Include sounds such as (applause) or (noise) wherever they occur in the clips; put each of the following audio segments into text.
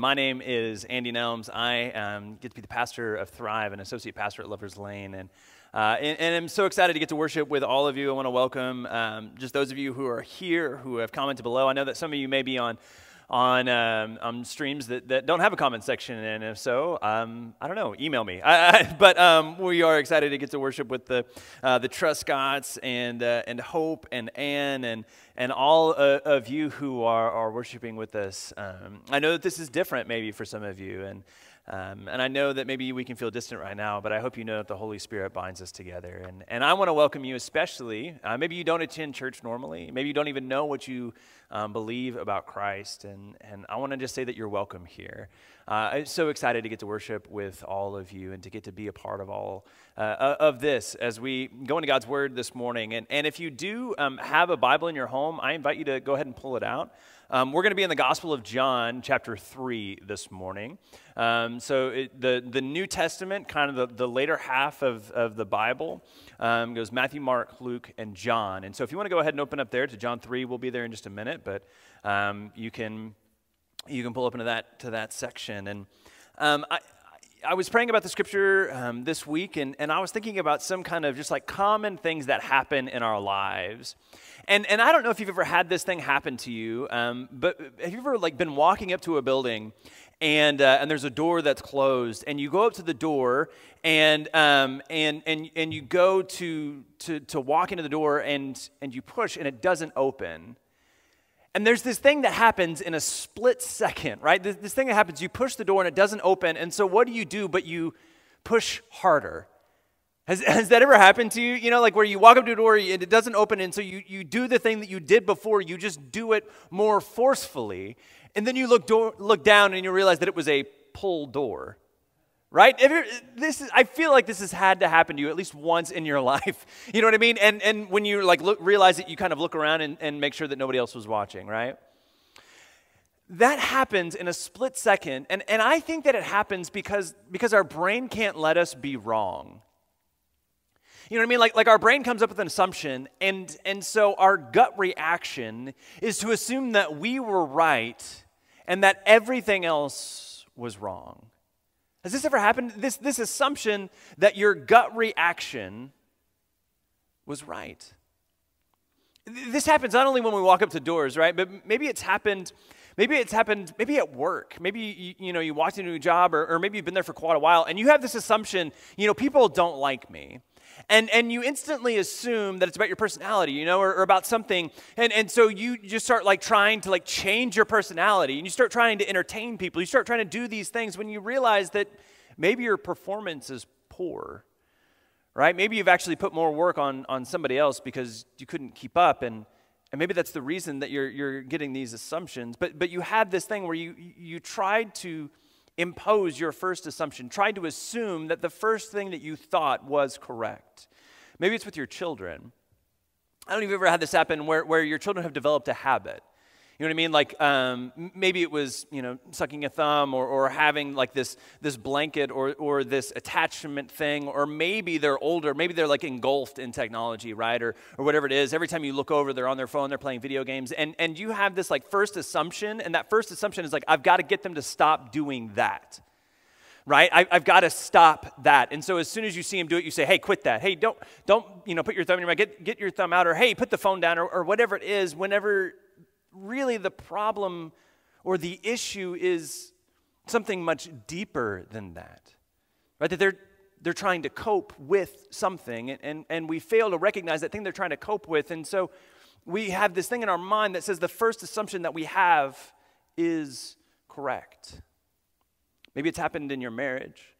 My name is Andy Nelms. I um, get to be the pastor of Thrive and associate pastor at Lover's Lane. And, uh, and, and, I'm so excited to get to worship with all of you. I want to welcome um, just those of you who are here who have commented below. I know that some of you may be on on, um, on streams that, that don't have a comment section. And if so, um, I don't know, email me. (laughs) I, I, but um, we are excited to get to worship with the, uh, the Truscotts and, uh, and Hope and Ann and, and all uh, of you who are, are worshiping with us. Um, I know that this is different maybe for some of you. And um, and I know that maybe we can feel distant right now, but I hope you know that the Holy Spirit binds us together. And, and I want to welcome you, especially. Uh, maybe you don't attend church normally. Maybe you don't even know what you um, believe about Christ. And, and I want to just say that you're welcome here. Uh, I'm so excited to get to worship with all of you and to get to be a part of all uh, of this as we go into God's Word this morning. And, and if you do um, have a Bible in your home, I invite you to go ahead and pull it out. Um, we're going to be in the Gospel of John, chapter 3, this morning. Um, so, it, the, the New Testament, kind of the, the later half of, of the Bible, um, goes Matthew, Mark, Luke, and John. And so, if you want to go ahead and open up there to John 3, we'll be there in just a minute, but um, you, can, you can pull up into that, to that section. And um, I, I was praying about the scripture um, this week, and, and I was thinking about some kind of just like common things that happen in our lives. And, and I don't know if you've ever had this thing happen to you, um, but have you ever like been walking up to a building and, uh, and there's a door that's closed, and you go up to the door and, um, and, and, and you go to, to, to walk into the door and, and you push and it doesn't open. And there's this thing that happens in a split second, right? This, this, thing that happens, you push the door and it doesn't open. And so what do you do but you push harder? Has, (laughs) has that ever happened to you? You know, like where you walk up to a door and it doesn't open, and so you, you do the thing that you did before, you just do it more forcefully. And then you look, do- look down and you realize that it was a pull door right? This is, i feel like this has had to happen to you at least once in your (laughs) life. You know what i mean? And, and when you like look, realize it you kind of look around and, and make sure that nobody else was watching right? That happens in a split second and, and i think that it happens because because our brain can't let us be wrong. You know what I mean? Like, like our brain comes up with an assumption, and, and so our gut reaction is to assume that we were right and that everything else was wrong. Has this ever happened? This, this assumption that your gut reaction was right. This happens not only when we walk up to doors, right? But maybe it's happened. Maybe it's happened. Maybe at work. Maybe you, you know you walked into a new job, or, or maybe you've been there for quite a while, and you have this assumption. You know, people don't like me and, and you instantly assume that it's about your personality, you know, or, or, about something. And, and so you just start like trying to like change your personality and you start trying to entertain people. You start trying to do these things when you realize that maybe your performance is poor, right? Maybe you've actually put more work on, on somebody else because you couldn't keep up. And, and maybe that's the reason that you're, you're getting these assumptions. But, but you had this thing where you, you tried to impose your first assumption, Try to assume that the first thing that you thought was correct. Maybe it's with your children. I don't know if you've ever had this happen where, where your children have developed a habit. You know what I mean? Like um, maybe it was, you know, sucking a thumb or, or having like this, this blanket or, or this attachment thing, or maybe they're older, maybe they're like engulfed in technology, right? Or, or whatever it is. Every time you look over, they're on their phone, they're playing video games. And, and you have this like first assumption, and that first assumption is like, I've got to get them to stop doing that right I, have got to stop that and so as soon as you see him do it you say hey quit that hey don't don't you know put your thumb in your mouth get, get your thumb out or hey put the phone down or, or whatever it is whenever really the problem or the issue is something much deeper than that. Right? That they're, they're trying to cope with something, and, and, and we fail to recognize that thing they're trying to cope with. And so we have this thing in our mind that says the first assumption that we have is correct. Maybe it's happened in your marriage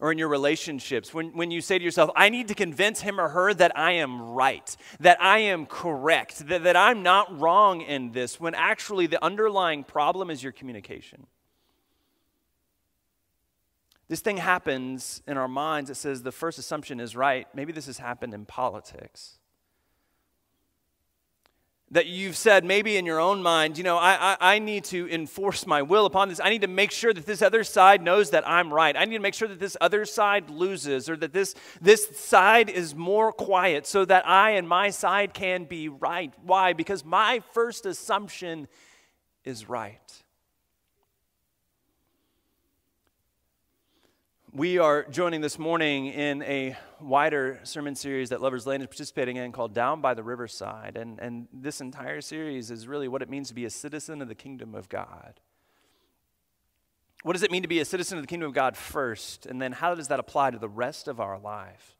or in your relationships, when, when you say to yourself, I need to convince him or her that I am right, that I am correct, that, that I'm not wrong in this, when actually the underlying problem is your communication. This thing happens in our minds It says the first assumption is right. Maybe this has happened in politics that you've said maybe in your own mind, you know, I, I, I, need to enforce my will upon this. I need to make sure that this other side knows that I'm right. I need to make sure that this other side loses or that this, this side is more quiet so that I and my side can be right. Why? Because my first assumption is right. We are joining this morning in a wider sermon series that Lovers Lane is participating in called Down by the Riverside. And, and this entire series is really what it means to be a citizen of the kingdom of God. What does it mean to be a citizen of the kingdom of God first? And then how does that apply to the rest of our life?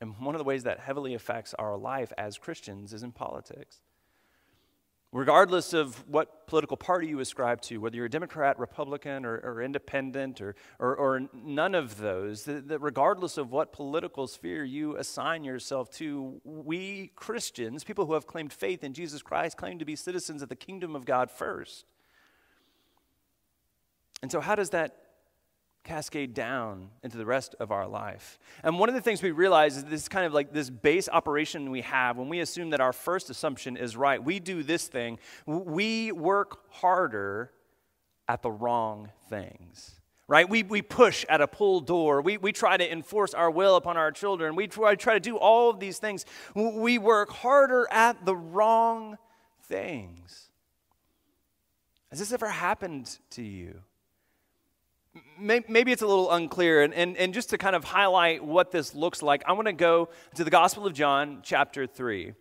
And one of the ways that heavily affects our life as Christians is in politics regardless of what political party you ascribe to, whether you're a Democrat, Republican, or, or independent, or, or, or, none of those, that regardless of what political sphere you assign yourself to, we Christians, people who have claimed faith in Jesus Christ, claim to be citizens of the kingdom of God first. And so, how does that cascade down into the rest of our life. And one of the things we realize is this kind of like this base operation we have when we assume that our first assumption is right. We do this thing, we work harder at the wrong things. Right? We, we push at a pull door. We, we try to enforce our will upon our children. We try, try to do all of these things. We work harder at the wrong things. Has this ever happened to you? Maybe it's a little unclear. And, and, and just to kind of highlight what this looks like, I want to go to the Gospel of John, chapter 3.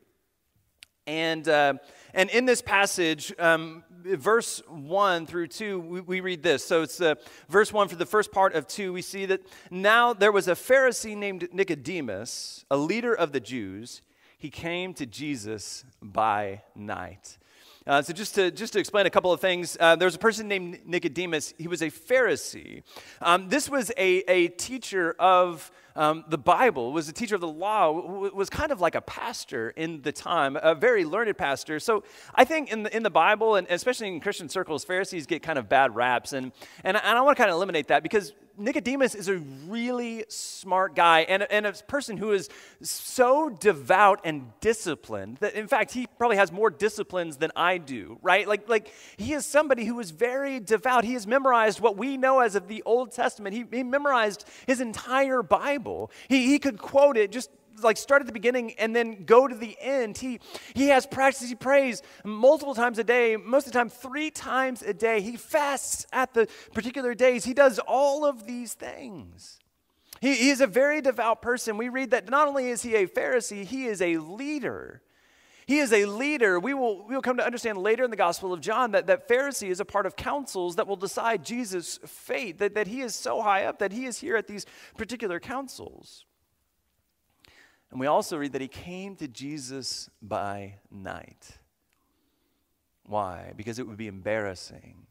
And, uh, and in this passage, um, verse 1 through 2, we, we read this. So it's uh, verse 1 for the first part of 2. We see that now there was a Pharisee named Nicodemus, a leader of the Jews. He came to Jesus by night. Uh, so just to just to explain a couple of things, uh, there was a person named Nicodemus. He was a Pharisee. Um, this was a, a teacher of um, the Bible, was a teacher of the law, was kind of like a pastor in the time, a very learned pastor. So I think in the, in the Bible, and especially in Christian circles, Pharisees get kind of bad raps. And, and, and I want to kind of eliminate that because Nicodemus is a really smart guy and, and a person who is so devout and disciplined that, in fact, he probably has more disciplines than I do, right? Like, like he is somebody who is very devout. He has memorized what we know as of the Old Testament. He, he memorized his entire Bible. He, he could quote it just like start at the beginning and then go to the end. He, he has practice, he prays multiple times a day, most of the time, three times a day. He fasts at the particular days. He does all of these things. He, he is a very devout person. We read that not only is he a Pharisee, he is a leader. He is a leader. We will, we will come to understand later in the Gospel of John that, that Pharisee is a part of councils that will decide Jesus' fate, that, that he is so high up that he is here at these particular councils. And we also read that he came to Jesus by night. Why? Because it would be embarrassing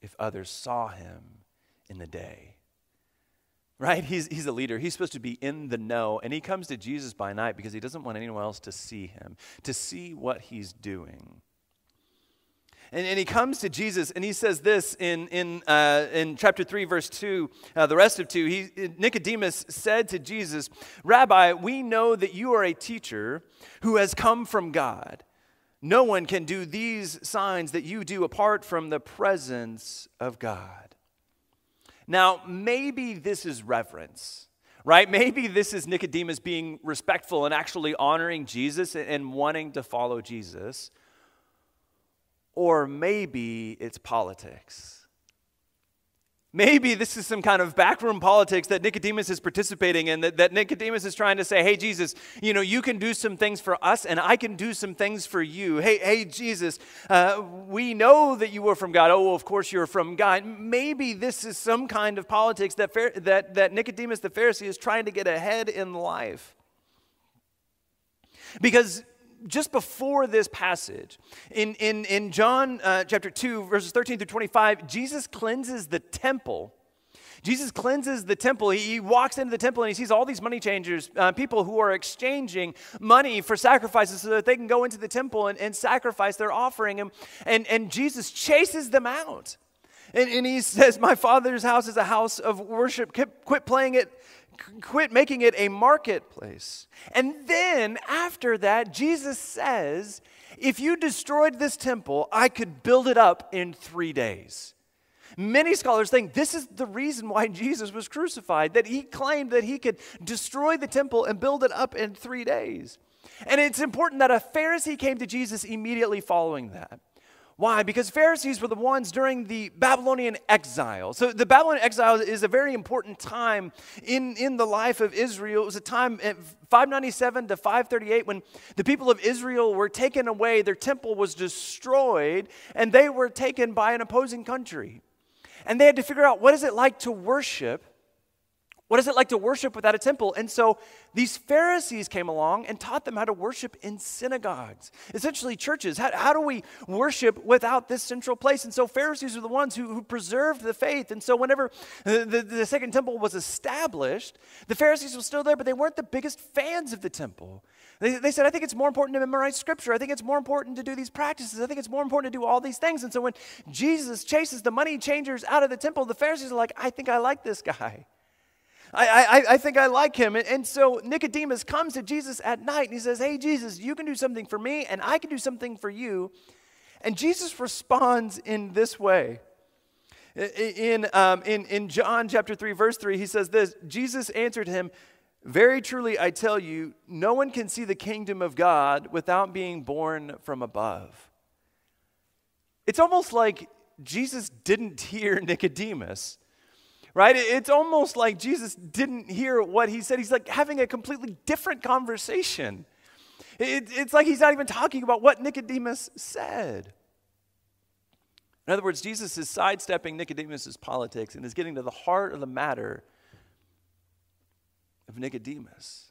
if others saw him in the day. Right? He's, he's a leader. He's supposed to be in the know. And he comes to Jesus by night because he doesn't want anyone else to see him, to see what he's doing. And, and he comes to Jesus and he says this in, in, uh, in chapter 3, verse 2, uh, the rest of 2. He, Nicodemus said to Jesus, Rabbi, we know that you are a teacher who has come from God. No one can do these signs that you do apart from the presence of God. Now, maybe this is reverence, right? Maybe this is Nicodemus being respectful and actually honoring Jesus and wanting to follow Jesus or maybe it's politics. Maybe this is some kind of backroom politics that Nicodemus is participating in, that, that Nicodemus is trying to say, hey, Jesus, you know, you can do some things for us and I can do some things for you. Hey, hey, Jesus, uh, we know that you were from God. Oh, well, of course you're from God. Maybe this is some kind of politics that, that, that Nicodemus the Pharisee is trying to get ahead in life. Because just before this passage, in, in, in John uh, chapter 2, verses 13 through 25, Jesus cleanses the temple. Jesus cleanses the temple. He, walks into the temple and he sees all these money changers, uh, people who are exchanging money for sacrifices so that they can go into the temple and, and sacrifice their offering. And, and, and Jesus chases them out. And, and he says, My father's house is a house of worship. Quit playing it quit making it a marketplace. And then after that, Jesus says, If you destroyed this temple, I could build it up in three days. Many scholars think this is the reason why (laughs) Jesus was crucified, that he claimed that he could destroy the temple and build it up in three days. And it's important that a Pharisee came to Jesus immediately following that. Why? Because Pharisees were the ones during the Babylonian exile. So the Babylonian exile is a very important time in, in the life of Israel. It was a time at 597 to 538 when the people of Israel were taken away, their temple was destroyed, and they were taken by an opposing country. And they had to figure out what is it like to worship what is it like to worship without a temple? And so these Pharisees came along and taught them how to worship in synagogues, essentially churches. How, how do we worship without this central place? And so Pharisees are the ones who, who preserved the faith. And so whenever the, the, the second temple was established, the Pharisees were still there, but they weren't the biggest fans of the temple. They, they said, I think it's more important to memorize scripture. I think it's more important to do these practices. I think it's more important to do all these things. And so when Jesus chases the money changers out of the temple, the Pharisees are like, I think I like this guy. I, I, I think I like him. And, and so Nicodemus comes to Jesus at night and he says, Hey, Jesus, you can do something for me and I can do something for you. And Jesus responds in this way. In, um, in, in John chapter 3, verse 3, he says this Jesus answered him, Very truly I tell you, no one can see the kingdom of God without being born from above. It's almost like Jesus didn't (laughs) hear Nicodemus right? It's almost like Jesus didn't hear what he said. He's like having a completely different conversation. It, it's like he's not even talking about what Nicodemus said. In other words, Jesus is sidestepping Nicodemus's politics and is getting to the heart of the matter of Nicodemus.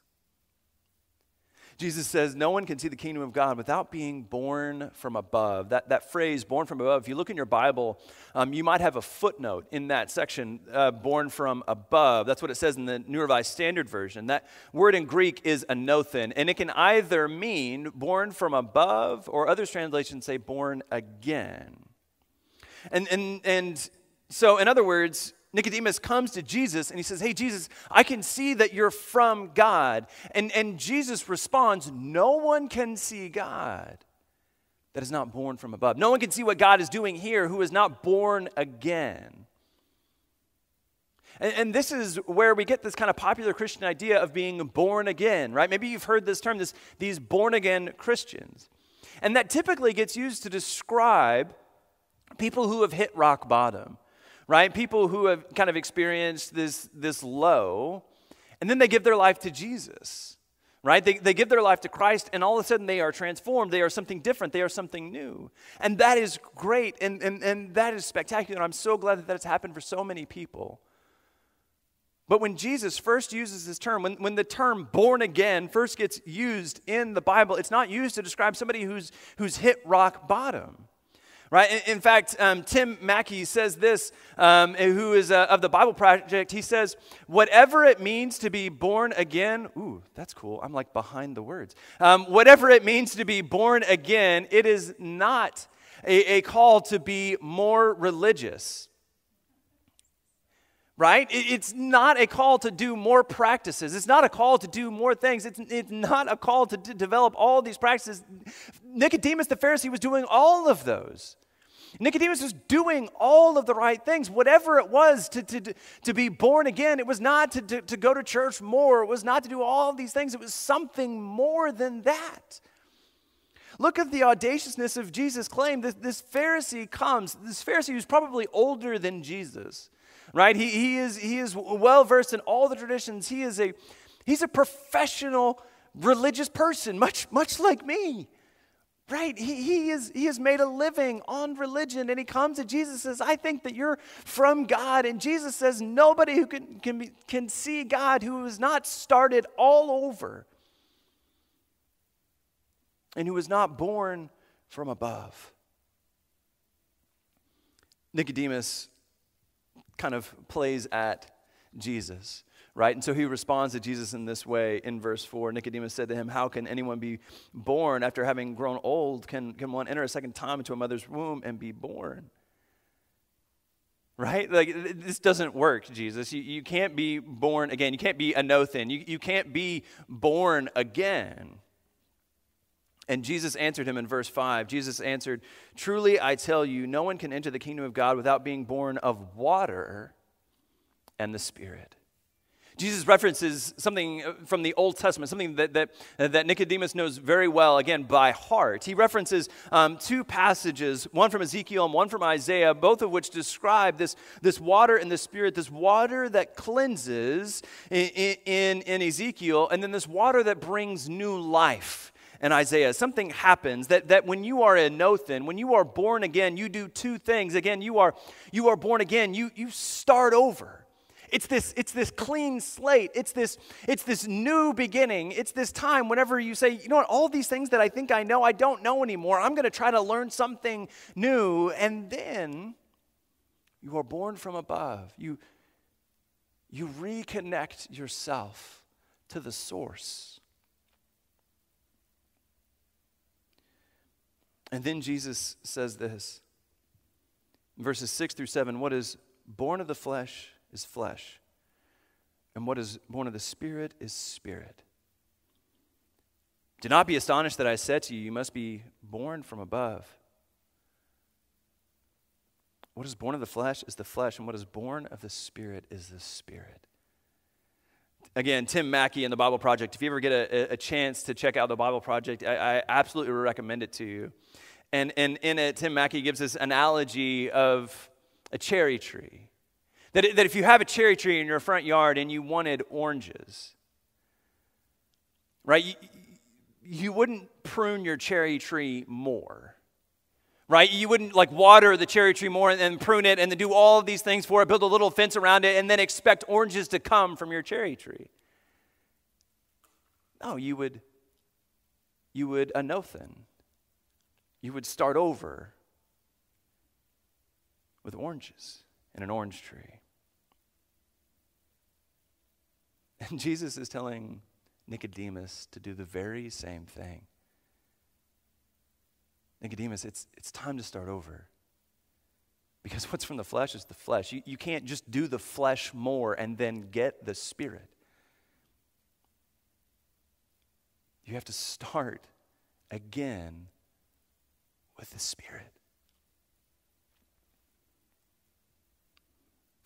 Jesus says, No one can see the kingdom of God without being born from above. That, that phrase, born from above, if you look in your Bible, um, you might have a footnote in that section, uh, born from above. That's what it says in the New Revised Standard Version. That word in Greek is anothen, and it can either mean born from above, or other translations say born again. And, and, and so, in other words, Nicodemus comes to Jesus and he says, Hey, Jesus, I can see that you're from God. And, and Jesus responds, No one can see God that is not born from above. No one can see what God is doing here who is not born again. And, and, this is where we get this kind of popular Christian idea of being born again, right? Maybe you've heard this term, this, these born again Christians. And that typically gets used to describe people who have hit rock bottom right? People who have kind of experienced this, this low, and then they give their life to Jesus, right? They, they give their life to Christ, and all of a sudden they are transformed. They are something different. They are something new. And that is great, and, and, and that is spectacular. I'm so glad that that's happened for so many people. But when Jesus first uses this term, when, when the term born again first gets used in the Bible, it's not used to describe somebody who's, who's hit rock bottom. Right? In, in fact, um, Tim Mackie says this, um, who is uh, of the Bible Project. He says, Whatever it means to be born again, ooh, that's cool. I'm like behind the words. Um, whatever it means to be born again, it is not a, a call to be more religious right? It's not a call to do more practices. It's not a call to do more things. It's, it's not a call to d- develop all these practices. Nicodemus the Pharisee was doing all of those. Nicodemus was doing all of the right things. Whatever it was to, to, to be born again, it was not to, to, to go to church more, it was not to do all these things, it was something more than that. Look at the audaciousness of Jesus' claim. This, this Pharisee comes, this Pharisee who's probably older than Jesus right? He, he is, he is well versed in all the traditions. He is a, he's a professional religious person, much, much like me. Right? He, he, is, he has made a living on religion, and he comes to Jesus and says, I think that you're from God. And Jesus says, Nobody who can, can, be, can see God who has not started all over and who was not born from above. Nicodemus kind of plays at Jesus, right? And so he responds to Jesus in this way in verse 4. Nicodemus said to him, How can anyone be born after having grown old? Can, can one enter a second time into a mother's womb and be born? Right? Like, this doesn't work, Jesus. You, you can't be born again. You can't be a anothen. You, you can't be born again. And Jesus answered him in verse 5. Jesus answered, Truly I tell you, no one can enter the kingdom of God without being born of water and the Spirit. Jesus references something uh, from the Old Testament, something that, that, uh, that Nicodemus knows very well, again, by heart. He references um, two passages, one from Ezekiel and one from Isaiah, both of which describe this, this water in the Spirit, this water that cleanses in, in, in Ezekiel, and then this water that brings new life in Isaiah. Something happens that, that when you are a anothen, when you are born again, you do two things. Again, you are, you are born again, you, you start over. It's this, it's this clean slate. It's this, it's this new beginning. It's this time whenever you say, you know what, all these things that I think I know, I don't know anymore. I'm going to try to learn something new. And then you are born from above. You, you reconnect yourself to the source. And then Jesus says this verses 6 through 7 What is born of the flesh is flesh, and what is born of the Spirit is spirit. Do not be astonished that I said to you, You must be born from above. What is born of the flesh is the flesh, and what is born of the Spirit is the Spirit. Again, Tim Mackie and the Bible Project. If you ever get a, a chance to check out the Bible Project, I, I absolutely recommend it to you. And, and in it, Tim Mackie gives this analogy of a cherry tree. That, that if you have a cherry tree in your front yard and you wanted oranges, right, you, you wouldn't prune your cherry tree more right? You wouldn't like water the cherry tree more and then prune it and then do all of these things for it, build a little fence around it, and then expect oranges to come from your cherry tree. No, you would, you would anothen. You would start over with oranges in an orange tree. (laughs) And Jesus is telling Nicodemus to do the very same thing. Nicodemus, it's, it's time to start over. Because (laughs) what's from the flesh is the flesh. You, you can't just do the flesh more and then get the spirit. You have to start again with the spirit.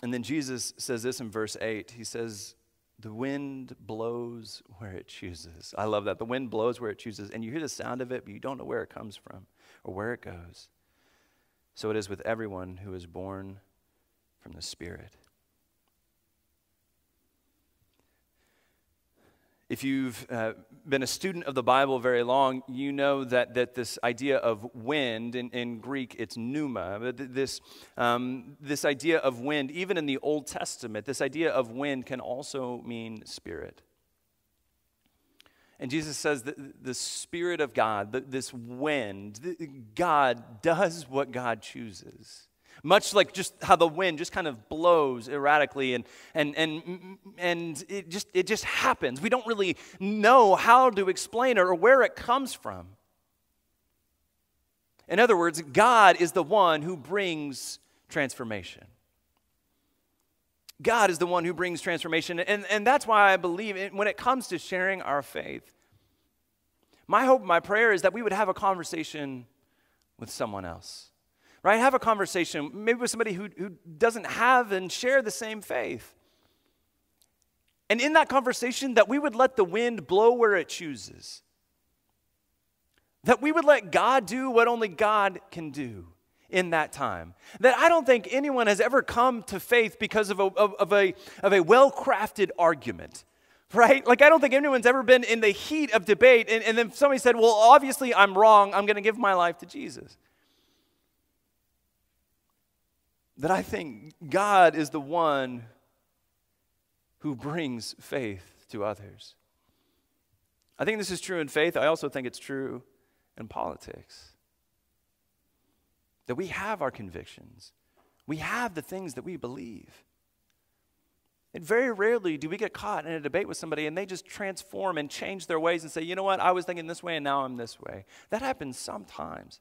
And then Jesus says this in verse 8. He says, the wind blows where it chooses. I love that. The wind blows where it chooses, and you hear the sound of it, but you don't know where it comes from or where it goes. So it is with everyone who is born from the Spirit. If you've uh, been a student of the Bible very long, you know that, that this idea of wind, in, in Greek it's pneuma, this, um, this idea of wind, even in the Old Testament, this idea of wind can also mean spirit. And Jesus says that the Spirit of God, this wind, God does what God chooses. Much like just how the wind just kind of blows erratically and, and, and, and it, just, it just happens. We don't really know how to explain it or where it comes from. In other words, God is the one who brings transformation. God is the one who brings transformation. And, and that's why I believe it, when it comes to sharing our faith, my hope, my prayer is that we would have a conversation with someone else right? Have a conversation, maybe with somebody who, who doesn't have and share the same faith. And in that conversation, that we would let the wind blow where it chooses. That we would let God do what only God can do in that time. That I don't think anyone has ever come to faith because of a, of, of a, of a well crafted argument right? Like, I don't think anyone's ever been in the heat of debate and, and then somebody said, Well, obviously I'm wrong. I'm going to give my life to Jesus. That I think God is the one who brings faith to others. I think this is true in faith. I also think it's true in politics. That we have our convictions, we have the things that we believe. And very rarely do we get caught in a debate with somebody and they just transform and change their ways and say, you know what, I was thinking this way and now I'm this way. That happens sometimes,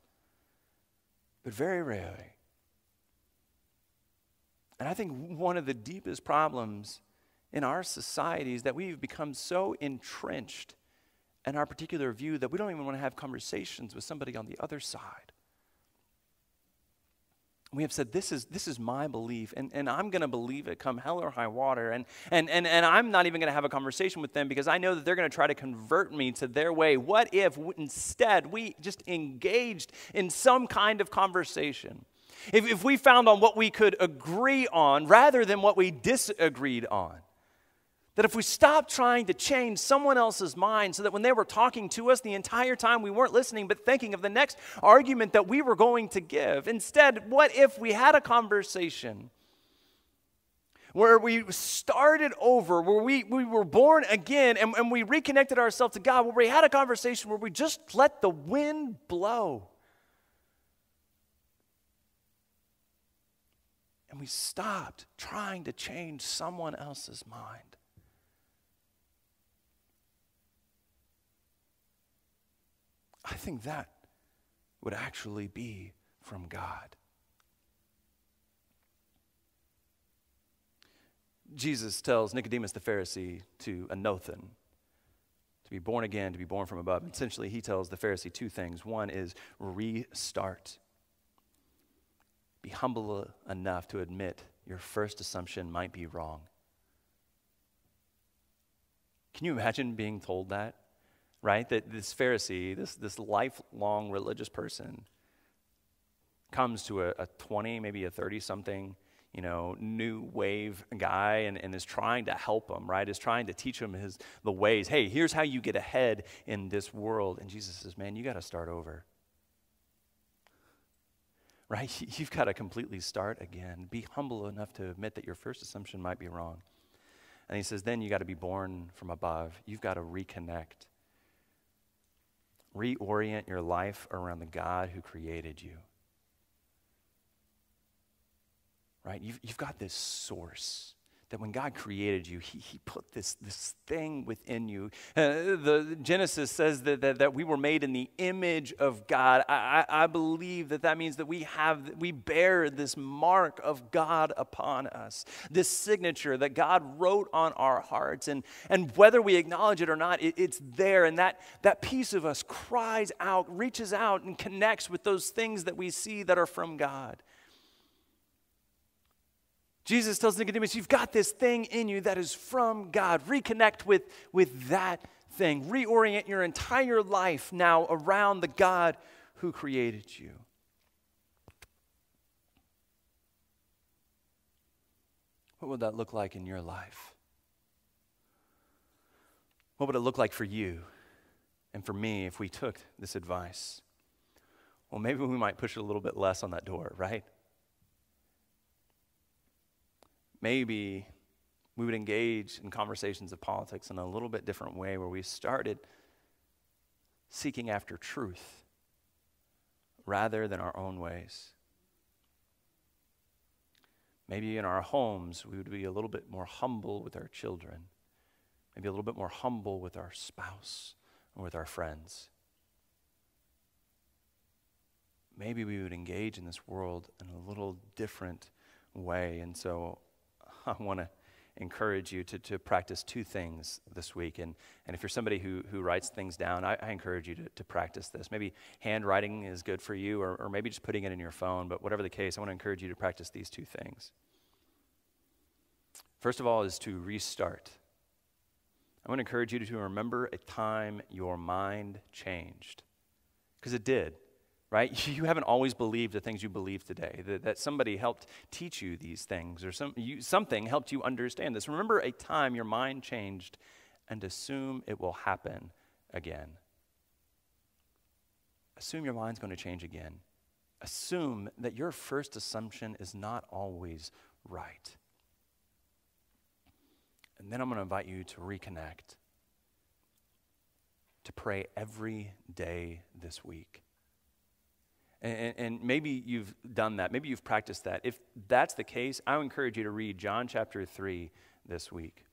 but very rarely. And I think one of the deepest problems in our society is that we've become so entrenched in our particular view that we don't even want to have conversations with somebody on the other side. we have said this is this is my belief and, and i'm going to believe it come hell or high water and, and, and, and i'm not even going to have a conversation with them because i know that they're going to try to convert me to their way what if instead we just engaged in some kind of conversation if, if we found on what we could agree on rather than what we disagreed on that if we stopped trying to change someone else's mind so that when they were talking to us the entire time we weren't listening but thinking of the next argument that we were going to give, instead, what if we had a conversation where we started over, where we, we were born again and, and we reconnected ourselves to God, where we had a conversation where we just let the wind blow? And we stopped trying to change someone else's mind. I think that would actually be from God. Jesus tells Nicodemus the Pharisee to anothen, to be born again, to be born from above. Essentially, he tells the Pharisee two things. One is restart. Be humble enough to admit your first assumption might be wrong. Can you imagine being told that? right? That this Pharisee, this, this lifelong religious person, comes to a, a 20, maybe a 30 something, you know, new wave guy and, and is trying to help him, right? Is trying to teach him his, the ways. Hey, here's how you get ahead in this world. And Jesus says, man, you got to start over. Right? (laughs) You've got to completely start again. Be humble enough to admit that your first assumption might be wrong. And he says, then you got to be born from above. You've got to reconnect reorient your life around the God who created you. Right? You've, you've got this source that when God created you, He, he put this, this thing within you. Uh, the Genesis says that, that, that we were made in the image of God. I, I, I believe that that means that we have, we bear this mark of God upon us, this signature that God wrote on our hearts. And, and whether we acknowledge it or not, it, it's there. And that, that piece of us cries out, reaches out, and connects with those things that we see that are from God. Jesus tells Nicodemus, You've got this thing in you that is from God. Reconnect with, with that thing. Reorient your entire life now around the God who created you. What would that look like in your life? What would it look like for you and for me if we took this advice? Well, maybe we might push it a little bit less on that door, right? Maybe we would engage in conversations of politics in a little bit different way where we started seeking after truth rather than our own ways. Maybe in our homes, we would be a little bit more humble with our children, maybe a little bit more humble with our spouse or with our friends. Maybe we would engage in this world in a little different way. And so (laughs) I want to encourage you to, to practice two things this week. And, and if you're somebody who, who writes things down, I, I encourage you to, to practice this. Maybe handwriting is good for you, or, or maybe just putting it in your phone. But whatever the case, I want to encourage you to practice these two things. First of all, is to restart. I want to encourage you to remember a time your mind changed, because it did right? (laughs) You haven't always believed the things you believe today, that, that somebody helped teach you these things, or some, you, something helped you understand this. Remember a time your mind changed and assume it will happen again. Assume your mind's going to change again. Assume that your first assumption is not always right. And then I'm going to invite you to reconnect, to pray every day this week and, and, maybe you've done that. Maybe you've practiced that. If that's the case, I would encourage you to read John chapter 3 this week.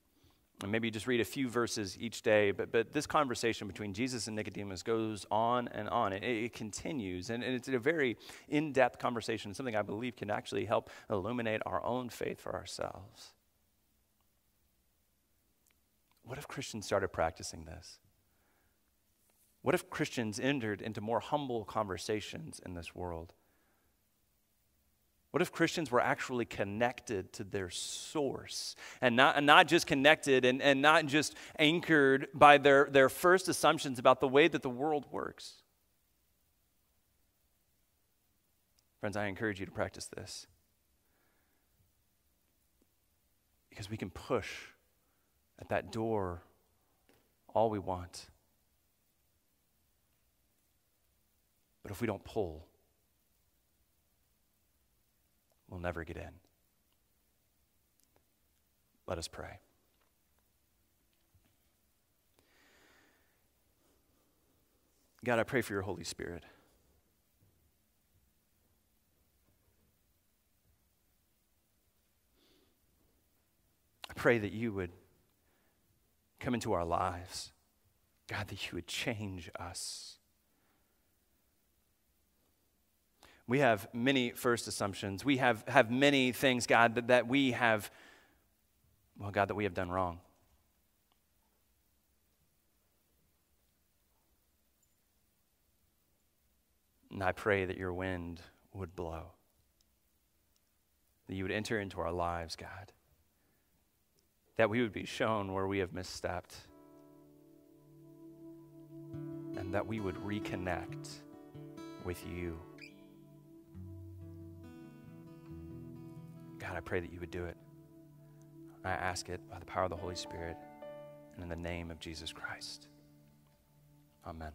And maybe just read a few verses each day. But, but this conversation between Jesus and Nicodemus goes on and on. It, it continues. And, and it's a very in depth conversation, something I believe can actually help illuminate our own faith for ourselves. What if Christians started practicing this? What if Christians entered into more humble conversations in this world? What if Christians were actually connected to their source and not, and not just connected and, and not just anchored by their, their first assumptions about the way that the world works? Friends, I encourage you to practice this. Because we can push at that door all we want. But if we don't pull, we'll never get in. Let us pray. God, I pray for your Holy Spirit. I pray that you would come into our lives. God, that you would change us. We have many first assumptions. We have, have many things, God, that, that we have, well, God, that we have done wrong. And I pray that your wind would blow, that you would enter into our lives, God, that we would be shown where we have misstepped, and that we would reconnect with you. God, I pray that you would do it. I ask it by the power of the Holy Spirit and in the name of Jesus Christ. Amen.